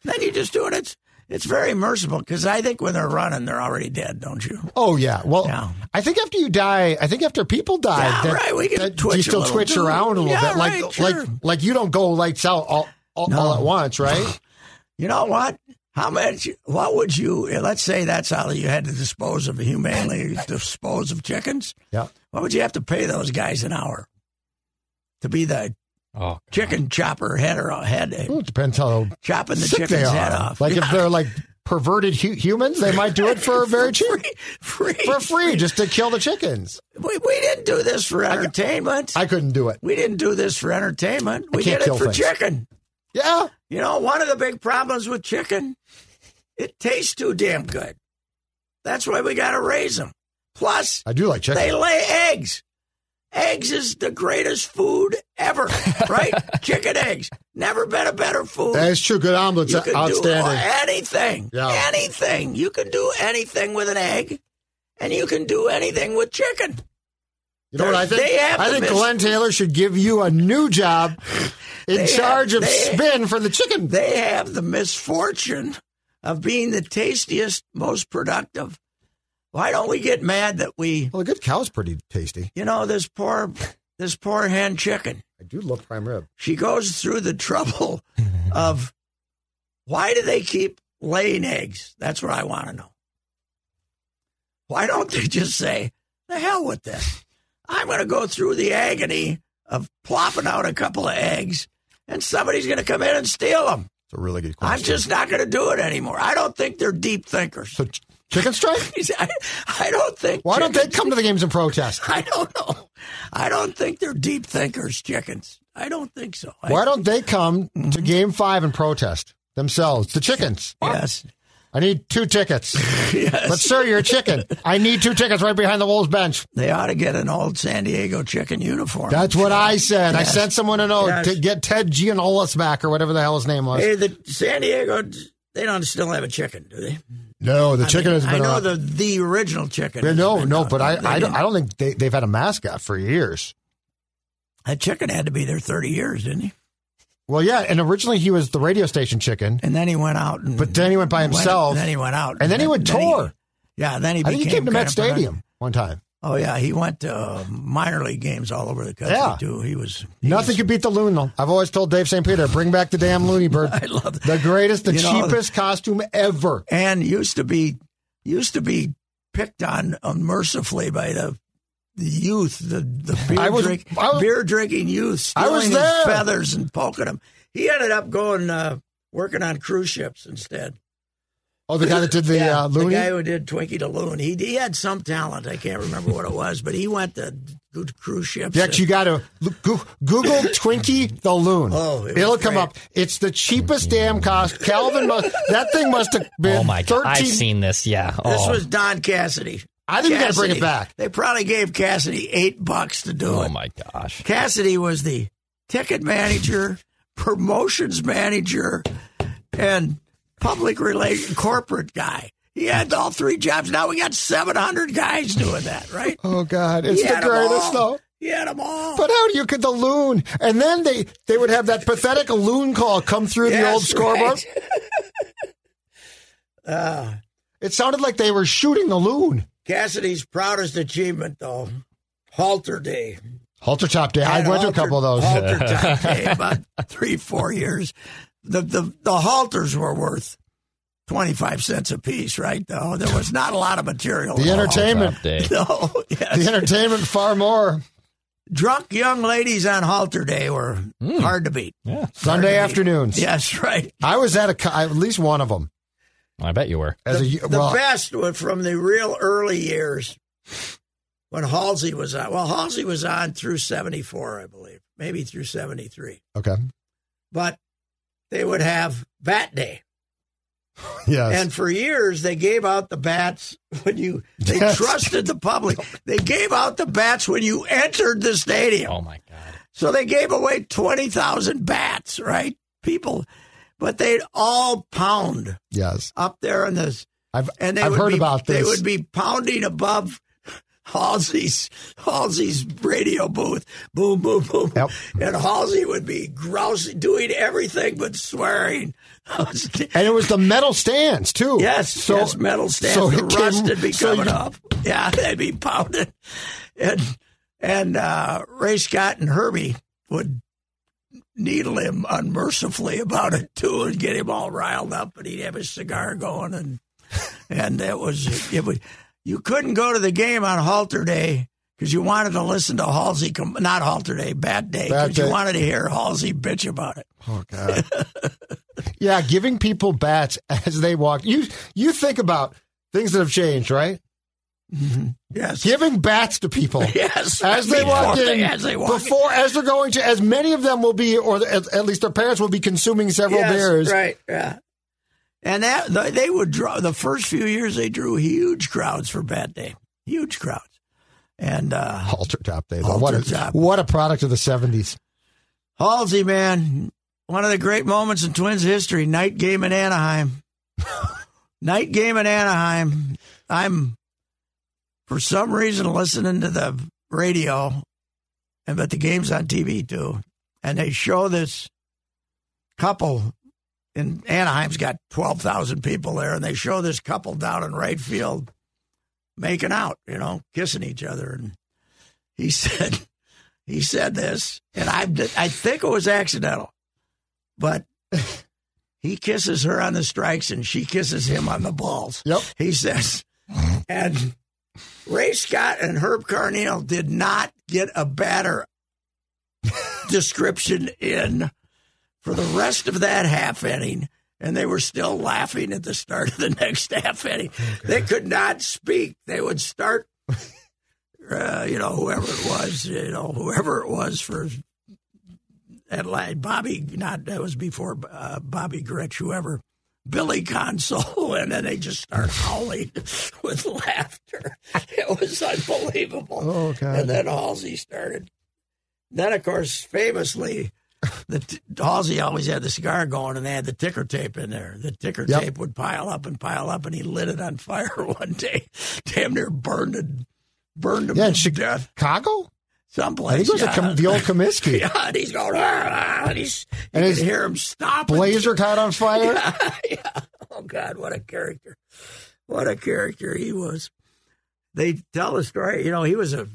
Then you just do it. It's it's very merciful because I think when they're running, they're already dead, don't you? Oh, yeah. Well, Yeah. I think after you die, I think after people die, Yeah, that, right, we can that twitch you still twitch too. around a little Yeah, bit. Like, right, sure. like, like you don't go lights out all, all, No. all at once, right? You know what? How much? What would you? Let's say that's how you had to dispose of humanely dispose of chickens. yeah. What would you have to pay those guys an hour to be the Oh, chicken chopper head or head Well, it depends how chopping the sick they chicken's are. head off? Like if they're like perverted hu- humans, they might do it for very cheap, free, free, for free, just to kill the chickens. We, we didn't do this for entertainment. I couldn't do it. we didn't do this for entertainment. We can't did it for things. chicken. Yeah. You know, one of the big problems with chicken, it tastes too damn good. That's why we got to raise them. Plus, I do like chicken. they lay eggs. Eggs is the greatest food ever, right? chicken eggs. Never been a better food. That's true. Good omelets. You can Outstanding. do anything. Yeah. Anything. You can do anything with an egg, and you can do anything with chicken. You know what I think? They have I think mis- Glen Taylor should give you a new job in charge have- of they- spin for the chicken. They have the misfortune of being the tastiest, most productive. Why don't we get mad that we, well, a good cow's pretty tasty. you know, this poor, this poor hen chicken. I do love prime rib. She goes through the trouble of Why do they keep laying eggs? That's what I want to know. Why don't they just say, the hell with this? I'm going to go through the agony of plopping out a couple of eggs, and somebody's going to come in and steal them. It's a really good question. I'm just not going to do it anymore. I don't think they're deep thinkers. so ch- chicken strike. I, I don't think. Why don't they come to the games and protest? I don't know. I don't think they're deep thinkers, chickens. I don't think so. I- Why don't they come Mm-hmm. to Game Five and protest themselves? The chickens. Yes. I need two tickets. Yes. But sir, you're a chicken. I need two tickets right behind the Wolves bench. They ought to get an old San Diego chicken uniform. That's what I said. I sent someone note Yes. to get Ted Giannoulas back or whatever the hell his name was. Hey, the San Diego, they don't still have a chicken, do they? No, the chicken has been. I know around. the the original chicken. Yeah, no, no, out. but I, I, don't, I don't think they, they've had a mascot for years. that chicken had to be there thirty years, didn't he? Well, yeah, and originally he was the radio station chicken, And then he went out, and but then he went by went- himself, then he went out, and then he went tour. yeah, then he I think he came to Met Stadium one time. Oh yeah, he went to uh, minor league games all over the country Yeah. too. He was he Nothing was- could beat the loon, though. I've always told Dave St. Peter, bring back the damn loony bird. I love it. The greatest, the You know- cheapest costume ever. and used to be used to be picked on unmercifully by the the youth, the the beer, was- drink, was- beer drinking youth, I was stealing his feathers and poking them. He ended up going uh, working on cruise ships instead. Oh, the guy that did the Yeah, uh, loony? the guy who did Twinkie the Loon. He he had some talent. I can't remember what it was, but he went to good cruise ships. Dex, you got to Google Twinkie the Loon. Oh, it It'll come great. up. It's the cheapest damn cost. Calvin, must, that thing must have been Oh my god, 13. I've seen this. Yeah. This Oh. was Don Cassidy. I think we gotta bring it back. They probably gave Cassidy eight bucks to do Oh it. Oh my gosh. Cassidy was the ticket manager, promotions manager, and public relation corporate guy. He had all three jobs. Now we got 700 guys doing that, right? Oh God, it's He the greatest though. He had them all. But how do you get the loon? And then they they would have that pathetic loon call come through the old scoreboard. right. uh, It sounded like they were shooting the loon. Cassidy's proudest achievement, though, halter day. Halter top day. I went to a couple of those. Halter top day, about three, four years. The, the the halters were worth twenty five cents a piece, right? Though there was not a lot of material. The entertainment, day. No, yes. the entertainment, far more. drunk young ladies on halter day were hmm. hard to beat. Yeah. Sunday Hard to beat. afternoons. Yes, right. I was at a co- at least one of them. I bet you were. As the, a the best was from the real early years when Halsey was on. Well, Halsey was on through 74, I believe, maybe through 73. okay. But they would have bat day. Yes. And for years, they gave out the bats when you, they Yes. trusted the public. They gave out the bats when you entered the stadium. Oh my god. So they gave away 20,000 bats, right? People, but they'd all pound yes. up there in this. I've and they I've would heard be, about They this. would be pounding above Halsey's Halsey's radio booth, boom, boom, boom, Yep. and Halsey would be grousing, doing everything but swearing. and it was the metal stands too. yes, So yes, metal stands. so the rust would be so coming you- up. Yeah, they'd be pounding, and and uh, Ray Scott and Herbie would needle him unmercifully about it too, and get him all riled up, and he'd have his cigar going, and and it was it would you couldn't go to the game on halter day because you wanted to listen to Halsey, com- not halter day, bad day, because you wanted to hear Halsey bitch about it. Oh God. yeah, giving people bats as they walk. You you think about things that have changed, right? Mm-hmm. Yes, Giving bats to people. yes, As they walk in, they- as they walk in. before, as they're going to, as many of them will be, or at, at least their parents will be consuming several Yes, beers. right? Yeah, and that they would draw the first few years. They drew huge crowds for Bad Day, huge crowds, and uh, Halter top day. Halter What a, top. what a product of the seventies. Halsey, man, one of the great moments in Twins history. Night game in Anaheim. night game in Anaheim. I'm, for some reason, listening to the radio, and but the game's on TV too, and they show this couple. In Anaheim's got twelve thousand people there, and they show this couple down in right field making out, you know, kissing each other, and he said he said this, and I I think it was accidental, but he kisses her on the strikes and she kisses him on the balls. Yep. He says, and Ray Scott and Herb Carneal did not get a batter description in for the rest of that half inning, and they were still laughing at the start of the next half inning. They could not speak. They would start, uh, you know, whoever it was, you know, whoever it was for at la- Bobby, not that was before uh, Bobby Grich, whoever. Billy Consolo, and then they just start howling with laughter. It was unbelievable. Oh, God. And then Halsey started. Then, of course, famously, the t- Halsey always had the cigar going, and they had the ticker tape in there. The ticker Yep. tape would pile up and pile up, and he lit it on fire one day. Damn near burned it, burned him Yeah, to death. Chicago? Someplace. I think it was yeah. Com- the old Comiskey. Yeah, and he's going, ah, and he's, you can hear him stop. Blazer caught on fire. yeah. Oh God, what a character! What a character he was. They tell the story. You know, he was a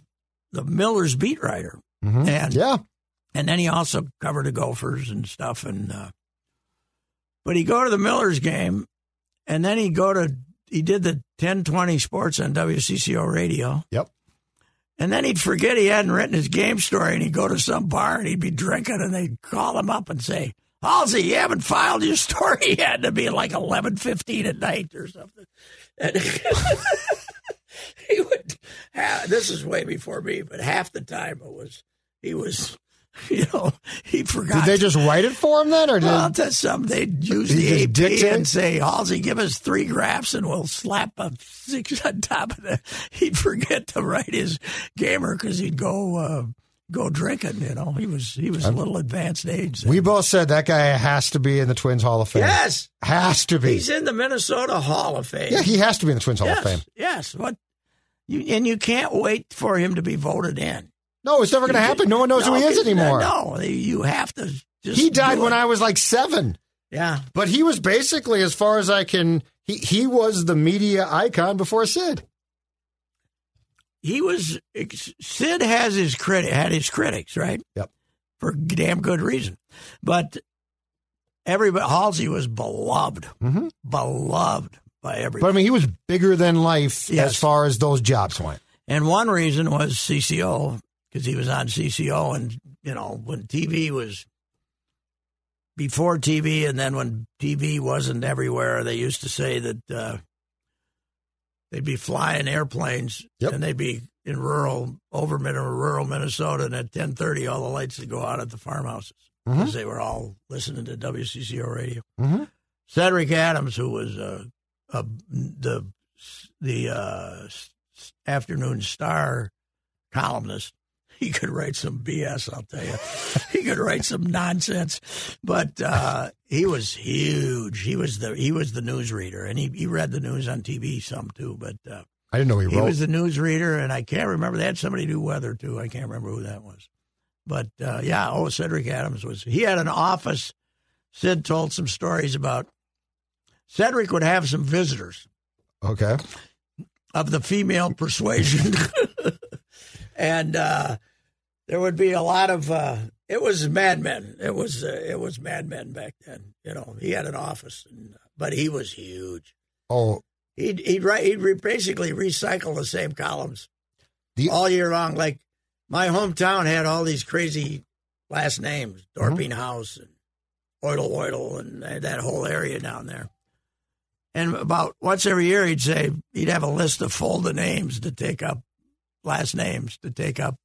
the Miller's beat writer, Mhm. and Yeah. And then he also covered the Gophers and stuff. And uh, but he go to the Millers game, and then he go to he did the ten twenty sports on WCCO radio. Yep. And then he'd forget he hadn't written his game story, and he'd go to some bar and he'd be drinking, and they'd call him up and say, "Halsey, you haven't filed your story yet." It'd be like eleven fifteen at night or something. And he would. Have, this is way before me, but half the time it was he was, you know, he forgot. Did they just write it for him then, or did Well, you something. They'd use the AP dictate? and say, Halsey, give us three graphs and we'll slap a six on top of that. He'd forget to write his gamer because he'd go uh, go drinking. You know, he was he was a little advanced age. then. we both said that guy has to be in the Twins Hall of Fame? yes, Has to be. he's in the Minnesota Hall of Fame. yeah, he has to be in the Twins Hall yes, of Fame. yes. What? You, and you can't wait for him to be voted in. No, it's never going to happen. No one knows No, who he is anymore. No, you have to. Just he died when. I was like seven. Yeah, But he was basically, as far as I can, he, he was the media icon before Sid. he was Sid has his critic had his critics right. Yep. For damn good reason, but everybody Halsey was beloved, Mhm. beloved by everybody. But I mean, he was bigger than life Yes. as far as those jobs went. and one reason was CCO because he was on CCO, and you know when TV was before TV, and then when TV wasn't everywhere, they used to say that uh, they'd be flying airplanes, Yep. and they'd be in rural over rural Minnesota, and at ten thirty, all the lights would go out at the farmhouses because they were all listening to WCCO radio. Mhm. Cedric Adams, who was uh, uh, the the uh, afternoon star columnist, he could write some BS. I'll tell you, he could write some nonsense. But uh, he was huge. He was the he was the newsreader, and he, he read the news on TV some too. But uh, I didn't know he he wrote. was the newsreader, and I can't remember. They had somebody do weather too. I can't remember who that was. But uh, yeah, oh, Cedric Adams was. He had an office. Sid told some stories about. Cedric would have some visitors okay. of the female persuasion, and uh, there would be a lot of. Uh, it was Mad Men. It was uh, it was Mad Men back then. You know, he had an office, and, but he was huge. Oh, He'd he'd write he'd re- basically recycle the same columns The- all year long. Like my hometown had all these crazy last names: Dorping House and Oidle Oidle, and that that whole area down there. And about once every year, he'd say he'd have a list of folded names to take up, last names to take up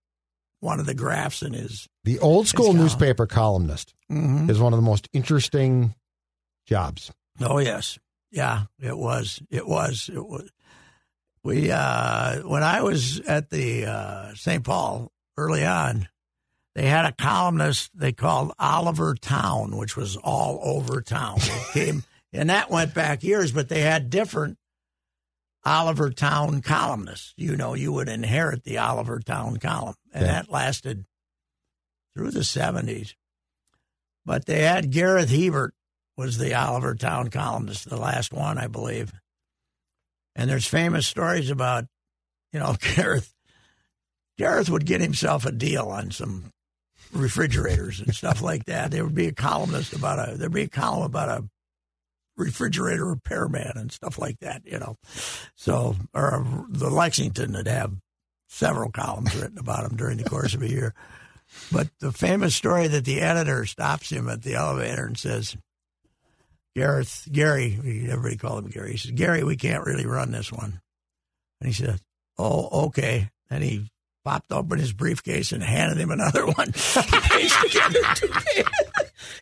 one of the graphs in his. the old school newspaper columnist Mm-hmm. is one of the most interesting jobs. Oh yes, yeah, it was. It was. It was. We uh, when I was at the uh, St. Paul early on, they had a columnist they called Oliver Towne, which was all over town. Came and that went back years, but they had different Oliver Towne columnists. You know, you would inherit the Oliver Towne column, and Yeah. that lasted through the seventies. But they had Gareth Hiebert was the Oliver Towne columnist, the last one, I believe. And there's famous stories about, you know, Gareth. Gareth would get himself a deal on some refrigerators and stuff like that. There would be a columnist about a there'd be a column about a refrigerator repairman and stuff like that. You know, so or the Lexington would have several columns written about him during the course of a year. But the famous story that the editor stops him at the elevator and says, Gareth, Gary, everybody called him Gary. He says, Gary, we can't really run this one. And he said, Oh, okay. And he popped open his briefcase and handed him another one.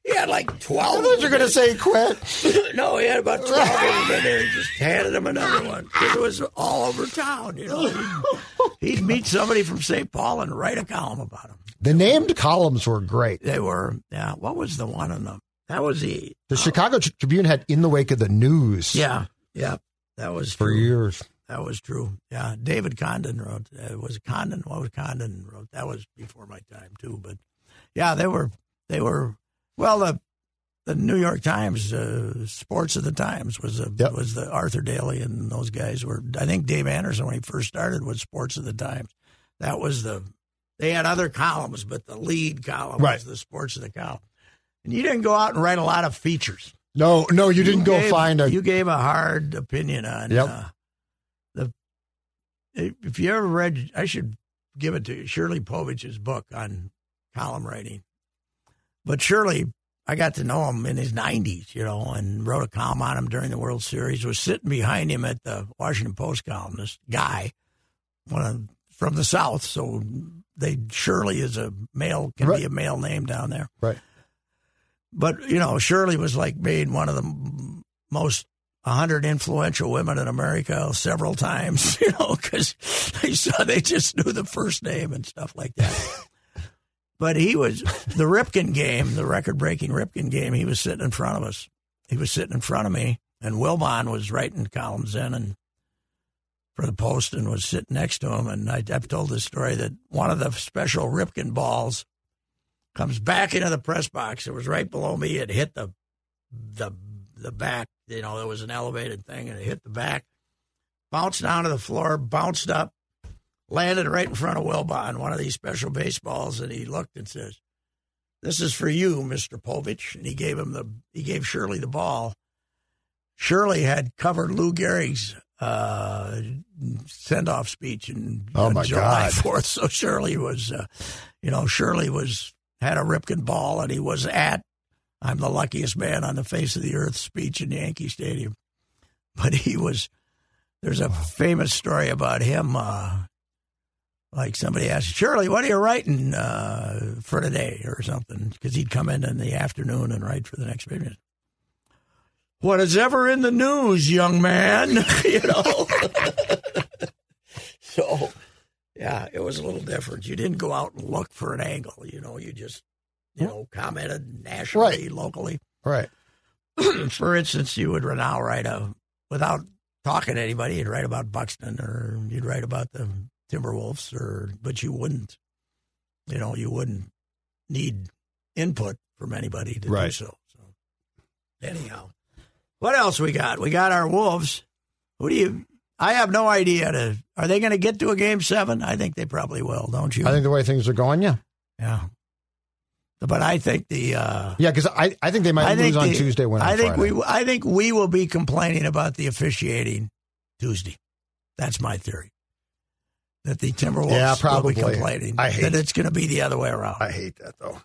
he paced together two He had like 12. I thought you were going to say quit. no, he had about 12 of them in there. He just handed him another one. It was all over town, you know. He'd, meet somebody from St. Paul and write a column about him. The named columns were great. They were, yeah. What was the one in the, that was the, The Chicago Tribune had in the wake of the news. yeah, yeah. That was For true. years. That was true. Yeah, David Condon wrote. Uh, was it Condon? What was Condon wrote? That was before my time too. But yeah, they were. They were. Well, the the New York Times, uh, Sports of the Times was a, Yep. was the Arthur Daly and those guys were. I think Dave Anderson when he first started was Sports of the Times. That was the. They had other columns, but the lead column Right. was the Sports of the column. And you didn't go out and write a lot of features. No, no, you didn't go gave- find a. You gave a hard opinion on Yep. uh, the. If you ever read, I should give it to you. Shirley Povich's book on column writing. But Shirley, I got to know him in his nineties, you know, and wrote a column on him during the World Series. Was sitting behind him at the Washington Post column. This guy, one of from the South, so they Shirley is a male can Right. be a male name down there right. but you know Shirley was like being one of the most 100 influential women in America several times, you know, because they saw they just knew the first name and stuff like that. But he was the Ripken game, the record-breaking Ripken game. He was sitting in front of us. He was sitting in front of me, and Wilbon was writing columns in and for the Post and was sitting next to him. And I, I've told this story that one of the special Ripken balls comes back into the press box. It was right below me. It hit the the the back. You know, there was an elevated thing, and it hit the back, bounced down to the floor, bounced up, landed right in front of Wilbon, one of these special baseballs, and he looked and says, "This is for you, Mister Povich." And he gave him the he gave Shirley the ball. Shirley had covered Lou Gehrig's uh, send off speech in Oh, my July God. Fourth. So Shirley was, uh, you know, Shirley was had a Ripken ball, and he was at "I'm the luckiest man on the face of the earth" speech in Yankee Stadium. But he was. There's a famous story about him. Uh, like somebody asked Shirley, "What are you writing uh, for today?" or something, because he'd come in in the afternoon and write for the next paper. What is ever in the news, young man? you know. so, yeah, it was a little different. You didn't go out and look for an angle. You know, you just, you know, commented nationally, Right. locally. Right. for instance, you would now write a without talking to anybody. You'd write about Buxton, or you'd write about the Timberwolves, or but you wouldn't, you know, you wouldn't need input from anybody to do so. So, anyhow, what else we got? We got our Wolves. Who do you? I have no idea. To are they going to get to a game seven? I think they probably will. Don't you? I think the way things are going, yeah. yeah. But I think the. Uh, Yeah, because I, I think they might I lose on the- Tuesday, on I think Friday. we I think we will be complaining about the officiating Tuesday. That's my theory. That the Timberwolves Yeah, will probably. be complaining. I hate that it's going to be the other way around. I hate that, though.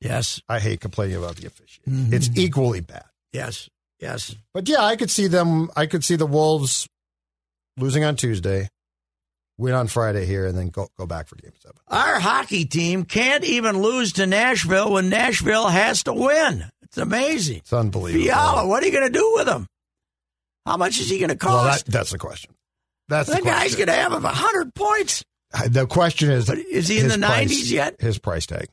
yes, I hate complaining about the officiating. Mhm. It's equally bad. yes, yes. But yeah, I could see them. I could see the Wolves losing on Tuesday, win on Friday here, and then go go back for Game Seven. Our hockey team can't even lose to Nashville when Nashville has to win. It's amazing. It's unbelievable. Fiala, what are you going to do with him? How much is he going to well, that, cost? that's the question. That's that the guy's going to have a hundred points. Uh, the question is, But is he in the 90s yet? His price tag.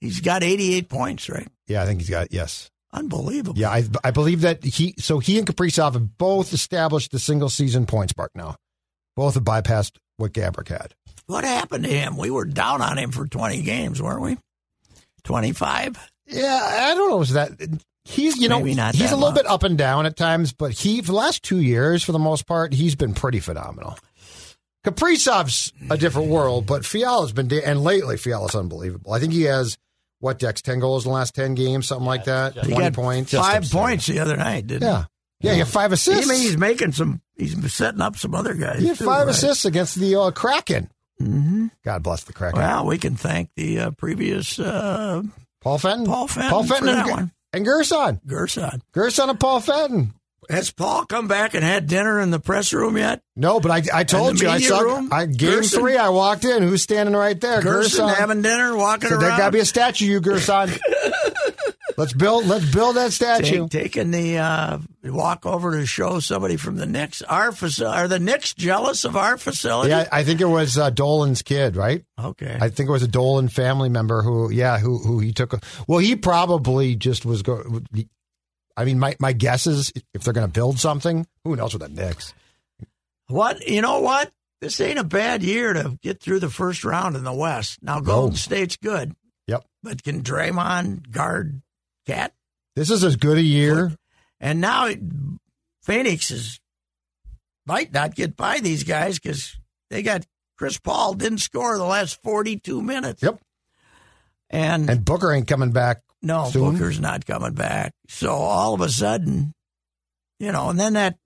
He's got eighty-eight points, right? Yeah, I think he's got yes. Unbelievable. Yeah, I, I believe that he. So he and Kaprizov have both established the single season points mark now. Both have bypassed what Gaborik had. What happened to him? We were down on him for 20 games, weren't we? 25? Yeah, I don't know. Is that he's you know Maybe not he's a little much. bit up and down at times, but he for the last two years, for the most part, he's been pretty phenomenal. Kaprizov's a different world, but Fiala's been da- and lately Fiala's unbelievable. I think he has what Dex ten goals in the last ten games, something like that. He Twenty got points. Five absurd. points the other night, didn't Yeah, Yeah, you have five assists. I mean, he's making some. He's setting up some other guys. He had too, five right? assists against the uh, Kraken. Mm-hmm. God bless the Kraken. Well, we can thank the uh, previous uh, Paul Fenton. Paul Fenton Paul for Fenton that one. And Gerson. Gerson. Gerson and Paul Fenton. Has Paul come back and had dinner in the press room yet? No, but I, I told you I saw room? I, game Gerson? three. I walked in. Who's standing right there? Gerson having dinner, walking So around. there got to be a statue, you Gerson. let's build. Let's build that statue. Take, taking the uh, walk over to show somebody from the Knicks. Our facility. Are the Knicks jealous of our facility? Yeah, I think it was uh, Dolan's kid, right? Okay. I think it was a Dolan family member who, yeah, who who he took. A, well, he probably just was going. I mean, my my guess is if they're going to build something, who knows with the Knicks? What you know? What this ain't a bad year to get through the first round in the West. Now Golden No. State's good, Yep, but can Draymond guard KAT? this is as good a year. And now Phoenix is might not get by these guys because they got Chris Paul didn't score the last forty two minutes. Yep, and, and Booker ain't coming back. no soon. Booker's not coming back. So all of a sudden, you know, and then that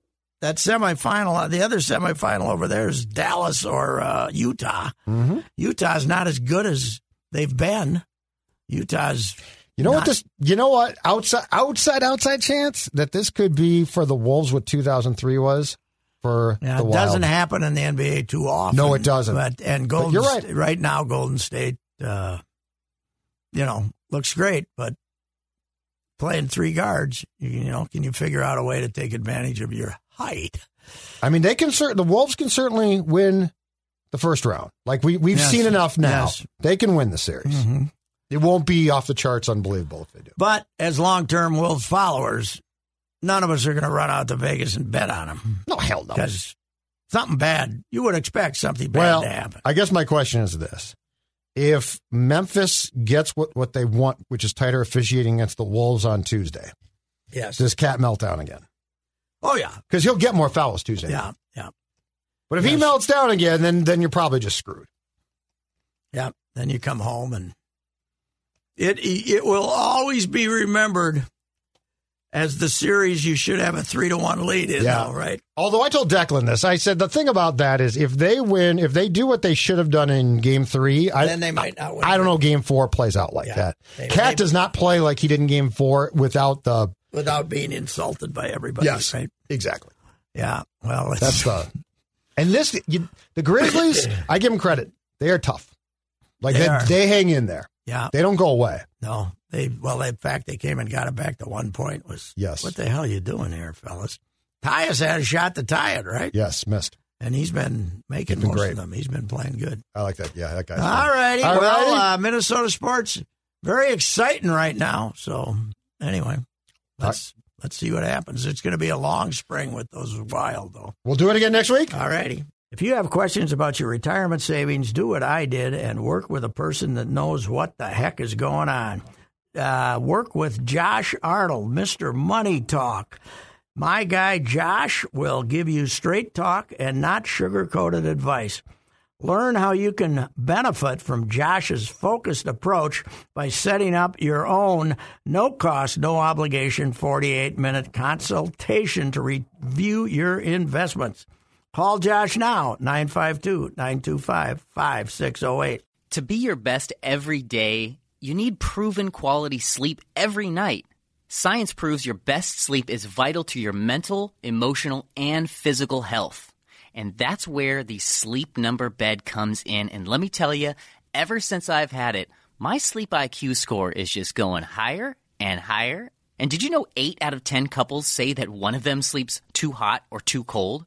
that semifinal, the other semifinal over there is Dallas or uh, Utah. Mhm. Utah's not as good as they've been. Utah's You know what this? You know what? Outside, outside, outside chance that this could be for the Wolves what 2003 was for Yeah, the it Wild. doesn't happen in the NBA too often. No, it doesn't. But and Golden, you're right. Right now, Golden State, uh, you know, looks great, but playing three guards, you, you know, can you figure out a way to take advantage of your height? I mean, they can cer- the Wolves can certainly win the first round. Like we we've Yes. seen enough now. Yes. They can win the series. Mhm. It won't be off the charts unbelievable if they do. But as long-term Wolves followers, none of us are going to run out to Vegas and bet on them No hell no. because something bad. You would expect something bad Well, to happen. I guess my question is this. If Memphis gets what, what they want, which is tighter officiating against the Wolves on Tuesday, Yes. does KAT melt down again? oh yeah. Because he'll get more fouls Tuesday. Yeah. Yeah. But if he melts down again, then then you're probably just screwed. Yeah. Then you come home and it it will always be remembered as the series you should have a three to one lead in. Yeah. though, right. Although I told Declan this, I said the thing about that is if they win, if they do what they should have done in Game Three, I, Then they might not win. I don't know. Game Four plays out like Yeah. that. They- KAT they- does not play like he did in Game Four without the without being insulted by everybody. yes, Right. exactly. Yeah. Well, it's, That's the and this you, the Grizzlies. I give them credit; they are tough. Like They they, they hang in there. Yeah. They don't go away. No, they well, in fact, they came and got it back to one point. Was Yes. What the hell are you doing here, fellas? Tyus had a shot to tie it, right? Yes, missed. And he's been making He's been most great. of them. He's been playing good. I like that. Yeah, that guy. All righty. All well, righty. uh, Minnesota sports very exciting right now. So anyway, let's let's see what happens. It's going to be a long spring with those wild though. We'll do it again next week. All righty. If you have questions about your retirement savings, do what I did and work with a person that knows what the heck is going on. Uh, work with Josh Arnold, Mr. Money Talk. My guy Josh will give you straight talk and not sugar coated advice. Learn how you can benefit from Josh's focused approach by setting up your own no cost, no obligation 48 minute consultation to review your investments. Call Josh now, 952 925 5608. To be your best every day, you need proven quality sleep every night. Science proves your best sleep is vital to your mental, emotional, and physical health. And that's where the sleep number bed comes in. And let me tell you, ever since I've had it, my sleep IQ score is just going higher and higher. And did you know 8 out of 10 couples say that one of them sleeps too hot or too cold?